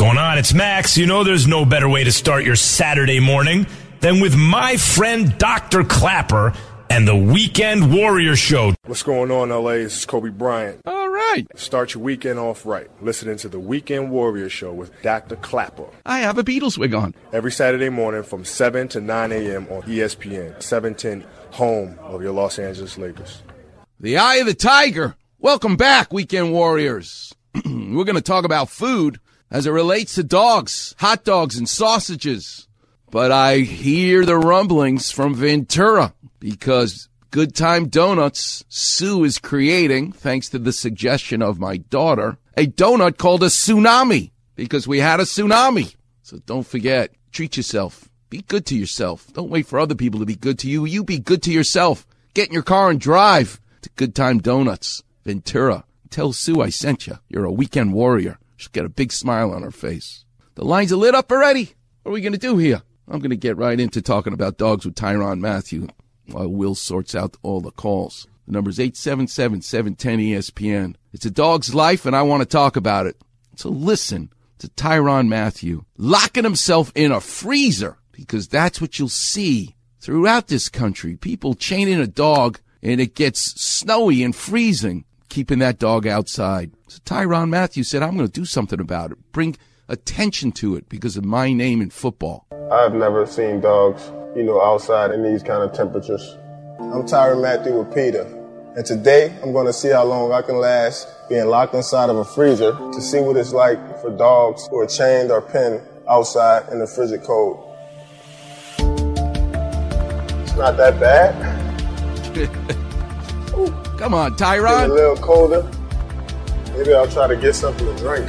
going on? It's Max. You know there's no better way to start your Saturday morning than with my friend Dr. Klapper and the Weekend Warrior Show. What's going on, LA? This is Kobe Bryant. All right. Start your weekend off right. Listening to the Weekend Warrior Show with Dr. Klapper. I have a Beatles wig on. Every Saturday morning from 7 to 9 a.m. on ESPN, 710, home of your Los Angeles Lakers. The Eye of the Tiger. Welcome back, Weekend Warriors. We're going to talk about food as it relates to dogs, hot dogs, and sausages. But I hear the rumblings from Ventura because Good Time Donuts, Sue is creating, thanks to the suggestion of my daughter, a donut called a tsunami because we had a tsunami. So don't forget, treat yourself. Be good to yourself. Don't wait for other people to be good to you. You be good to yourself. Get in your car and drive to Good Time Donuts, Ventura. Tell Sue I sent you. You're a weekend warrior. She'll got a big smile on her face. The lines are lit up already. What are we going to do here? I'm going to get right into talking about dogs with Tyrann Mathieu while Will sorts out all the calls. The number's 877-710-ESPN. It's a dog's life and I want to talk about it. So listen to Tyrann Mathieu locking himself in a freezer because that's what you'll see throughout this country. People chaining a dog and it gets snowy and freezing, keeping that dog outside. So Tyrann Mathieu said, I'm going to do something about it. Bring attention to it because of my name in football. I've never seen dogs, you know, outside in these kind of temperatures. I'm Tyrann Mathieu with PETA, and today I'm going to see how long I can last being locked inside of a freezer to see what it's like for dogs who are chained or pinned outside in the frigid cold. It's not that bad. Come on, Tyrann. It's a little colder. Maybe I'll try to get something to drink.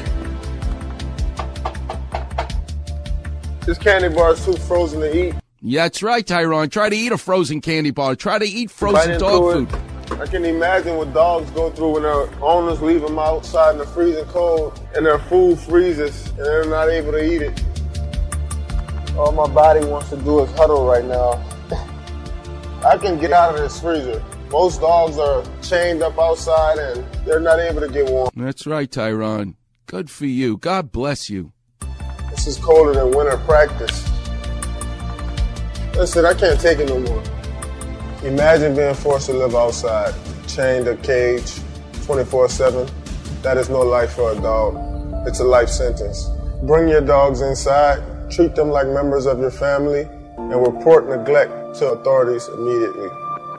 This candy bar is too frozen to eat. Yeah, that's right, Tyrann. Try to eat a frozen candy bar. Try to eat frozen dog it. food. I can imagine what dogs go through when their owners leave them outside in the freezing cold and their food freezes and they're not able to eat it. All my body wants to do is huddle right now. I can get out of this freezer. Most dogs are chained up outside and they're not able to get warm. That's right, Tyrann. Good for you. God bless you. This is colder than winter practice. Listen, I can't take it no more. Imagine being forced to live outside, chained a cage 24 7. That is no life for a dog. It's a life sentence. Bring your dogs inside, treat them like members of your family, and report neglect to authorities immediately.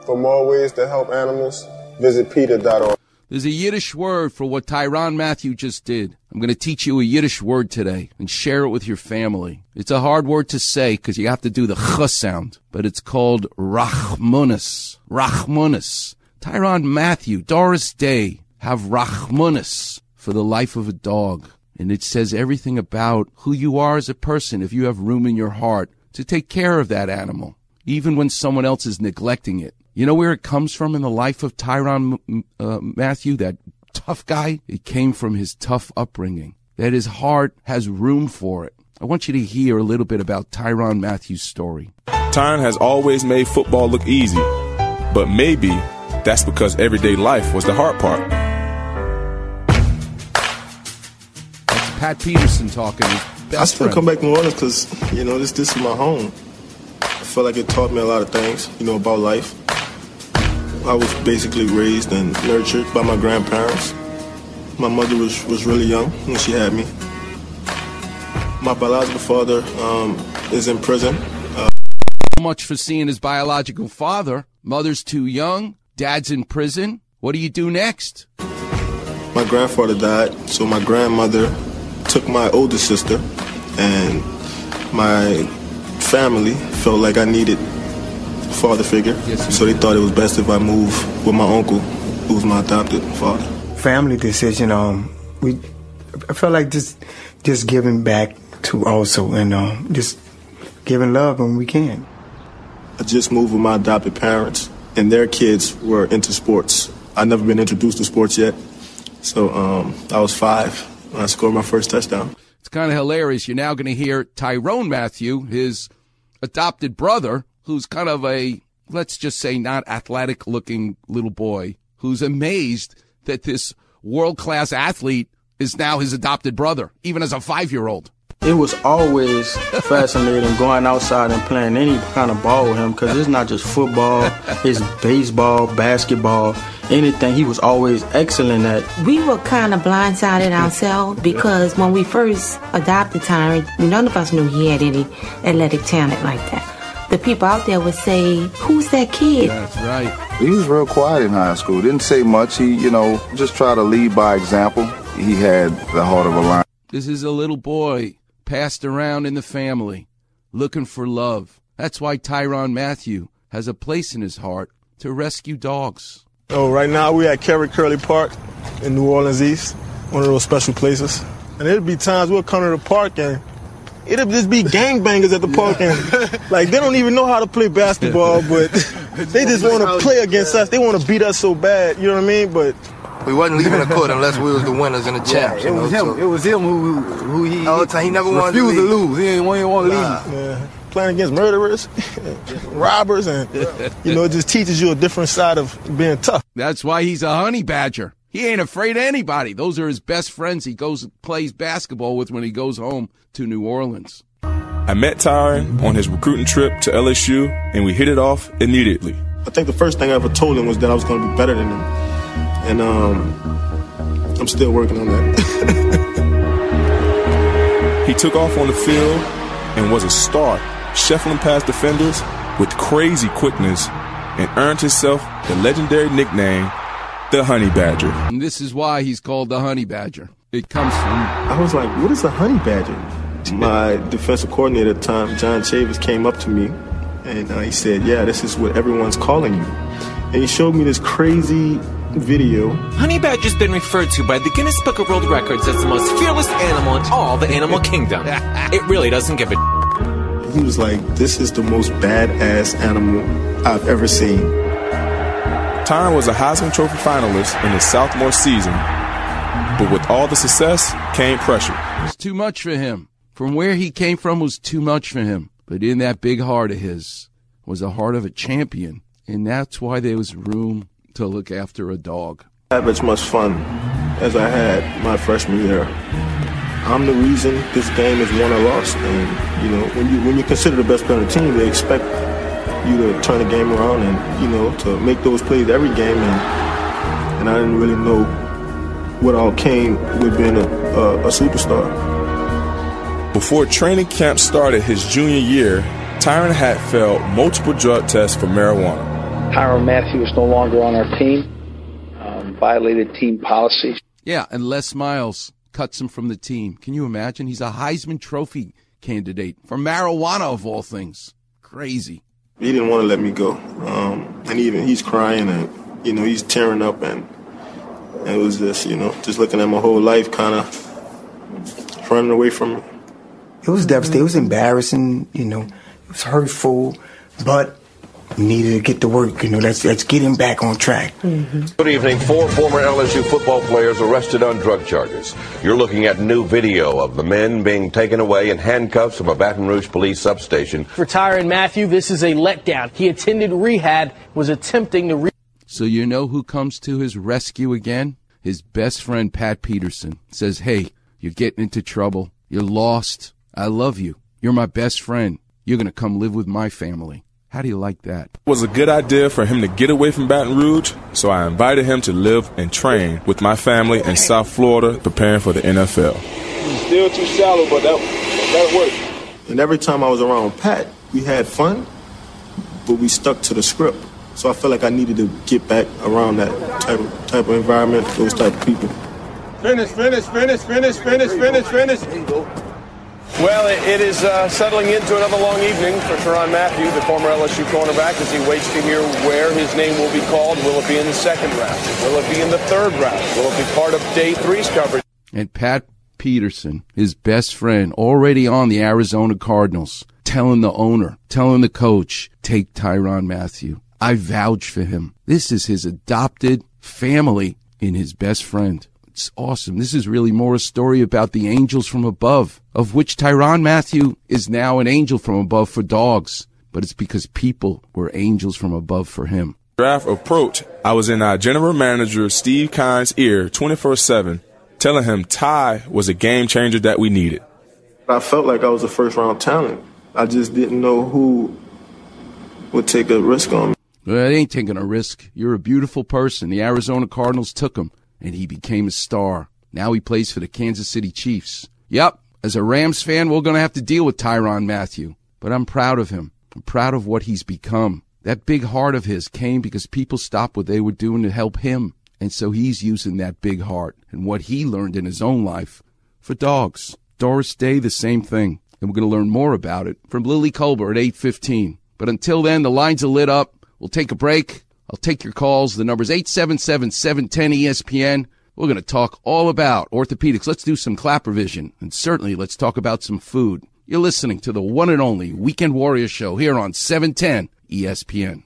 For more ways to help animals, visit PETA.org. There's a Yiddish word for what Tyrann Mathieu just did. I'm going to teach you a Yiddish word today and share it with your family. It's a hard word to say because you have to do the ch sound, but it's called rachmunus. Rachmunus. Tyrann Mathieu, Doris Day have rachmunus for the life of a dog. And it says everything about who you are as a person if you have room in your heart to take care of that animal, even when someone else is neglecting it. You know where it comes from in the life of Tyrann uh, Mathieu, that tough guy? It came from his tough upbringing, that his heart has room for it. I want you to hear a little bit about Tyrann Mathieu's story. Tyrann has always made football look easy, but maybe that's because everyday life was the hard part. That's Pat Peterson talking. his best I still friend. come back to New Orleans because, you know, this, this is my home. I feel like it taught me a lot of things, you know, about life. I was basically raised and nurtured by my grandparents. My mother was, was really young when she had me. My biological father um, is in prison. So much for seeing his biological father. Mother's too young. Dad's in prison. What do you do next? My grandfather died, so my grandmother took my older sister, and my family felt like I needed father figure. Yes, so they thought it was best if I move with my uncle, who's my adopted father. family decision. Um, we I felt like just just giving back to also and um, just giving love when we can. I just moved with my adopted parents, and their kids were into sports. I'd never been introduced to sports yet, so um, I was five when I scored my first touchdown. It's kind of hilarious. You're now going to hear Tyrann Mathieu, his adopted brother, who's kind of a, let's just say, not athletic looking little boy, who's amazed that this world class athlete is now his adopted brother, even as a five year old. It was always fascinating going outside and playing any kind of ball with him because it's not just football, it's baseball, basketball, anything. He was always excellent at. We were kind of blindsided ourselves because when we first adopted Tyrann, none of us knew he had any athletic talent like that. The people out there would say, Who's that kid? That's right. He was real quiet in high school. Didn't say much. He, you know, just try to lead by example. He had the heart of a lion. This is a little boy passed around in the family, looking for love. That's why Tyrann Mathieu has a place in his heart to rescue dogs. Oh, right now we're at Kerry Curley Park in New Orleans East, one of those special places. And there'd be times we'll come to the park and it'll just be gangbangers at the park and like they don't even know how to play basketball, but they just want to play against us. They want to beat us so bad, you know what I mean? But we wasn't leaving the court unless we was the winners and the champs. Yeah, it was know, him. so- it was him who who, who he, All the time, he never wanted to refused to, lose. He didn't, he didn't want to leave. yeah, playing against murderers, robbers, and you know, it just teaches you a different side of being tough. That's why he's a honey badger. He ain't afraid of anybody. Those are his best friends he goes plays basketball with when he goes home to New Orleans. I met Tyrann on his recruiting trip to LSU, and we hit it off immediately. I think the first thing I ever told him was that I was going to be better than him, and um, I'm still working on that. He took off on the field and was a star, shuffling past defenders with crazy quickness, and earned himself the legendary nickname, the Honey Badger. And this is why he's called the honey badger. It comes from I was like, "What is a honey badger?" My defensive coordinator at the time, John Chavis, came up to me, and uh, he said, "Yeah, this is what everyone's calling you." And he showed me this crazy video Honey Badger's been referred to by the Guinness Book of World Records as the most fearless animal in all the animal kingdom. It really doesn't give a He was like, "This is the most badass animal I've ever seen." Tyrann was a Heisman Trophy finalist in his sophomore season, but with all the success came pressure. It was too much for him. From where he came from was too much for him. But in that big heart of his was the heart of a champion. And that's why there was room to look after a dog. I have as much fun as I had my freshman year. I'm the reason this game is won or lost. And you know, when you when you consider the best player on the team, they expect you to turn the game around and you know to make those plays every game. And and I didn't really know what all came with being a, a, a superstar. Before training camp started his junior year, Tyrann had failed multiple drug tests for marijuana. Tyrann Mathieu is no longer on our team. Um, violated team policy. Yeah, and Les Miles cuts him from the team. Can you imagine? He's a Heisman Trophy candidate for marijuana of all things. Crazy. He didn't want to let me go, um, and even he's crying and you know he's tearing up and, and it was just you know just looking at my whole life kind of running away from me. It was devastating. It was embarrassing. You know, it was hurtful, but needed to get to work. You know, let's let's get him back on track. Mm-hmm. Good evening. Four former LSU football players arrested on drug charges. You're looking at new video of the men being taken away in handcuffs from a Baton Rouge police substation. For Tyrann Mathieu, this is a letdown. He attended rehab, was attempting to re- So you know who comes to his rescue again? His best friend Pat Peterson says, "Hey, you're getting into trouble. You're lost. I love you. You're my best friend. You're going to come live with my family." How do you like that? It was a good idea for him to get away from Baton Rouge, so I invited him to live and train with my family in South Florida, preparing for the NFL. Still too shallow, but that that worked. And every time I was around Pat, we had fun, but we stuck to the script. So I felt like I needed to get back around that type of type of environment, those type of people. Finish, finish, finish, finish, finish, finish, finish. Well, it, it is uh, settling into another long evening for Tyrann Mathieu, the former LSU cornerback, as he waits to hear where his name will be called. Will it be in the second round? Will it be in the third round? Will it be part of day three's coverage? And Pat Peterson, his best friend, already on the Arizona Cardinals, telling the owner, telling the coach, take Tyrann Mathieu. I vouch for him. This is his adopted family in his best friend. It's awesome. This is really more a story about the angels from above, of which Tyrann Mathieu is now an angel from above for dogs. But it's because people were angels from above for him. Draft approach, I was in our general manager Steve Keim's ear 24 7, telling him Ty was a game changer that we needed. I felt like I was a first round talent. I just didn't know who would take a risk on me. Well, it ain't taking a risk. You're a beautiful person. The Arizona Cardinals took him, and he became a star. Now he plays for the Kansas City Chiefs. Yep, as a Rams fan, we're going to have to deal with Tyrann Mathieu, but I'm proud of him. I'm proud of what he's become. That big heart of his came because people stopped what they were doing to help him. And so he's using that big heart and what he learned in his own life for dogs. Doris Day, the same thing. And we're going to learn more about it from Lily Colbert at 815. But until then, the lines are lit up. We'll take a break. I'll take your calls. The number's 877-710-ESPN. We're going to talk all about orthopedics. Let's do some clap revision And certainly let's talk about some food. You're listening to the one and only Weekend Warrior Show here on 710 ESPN.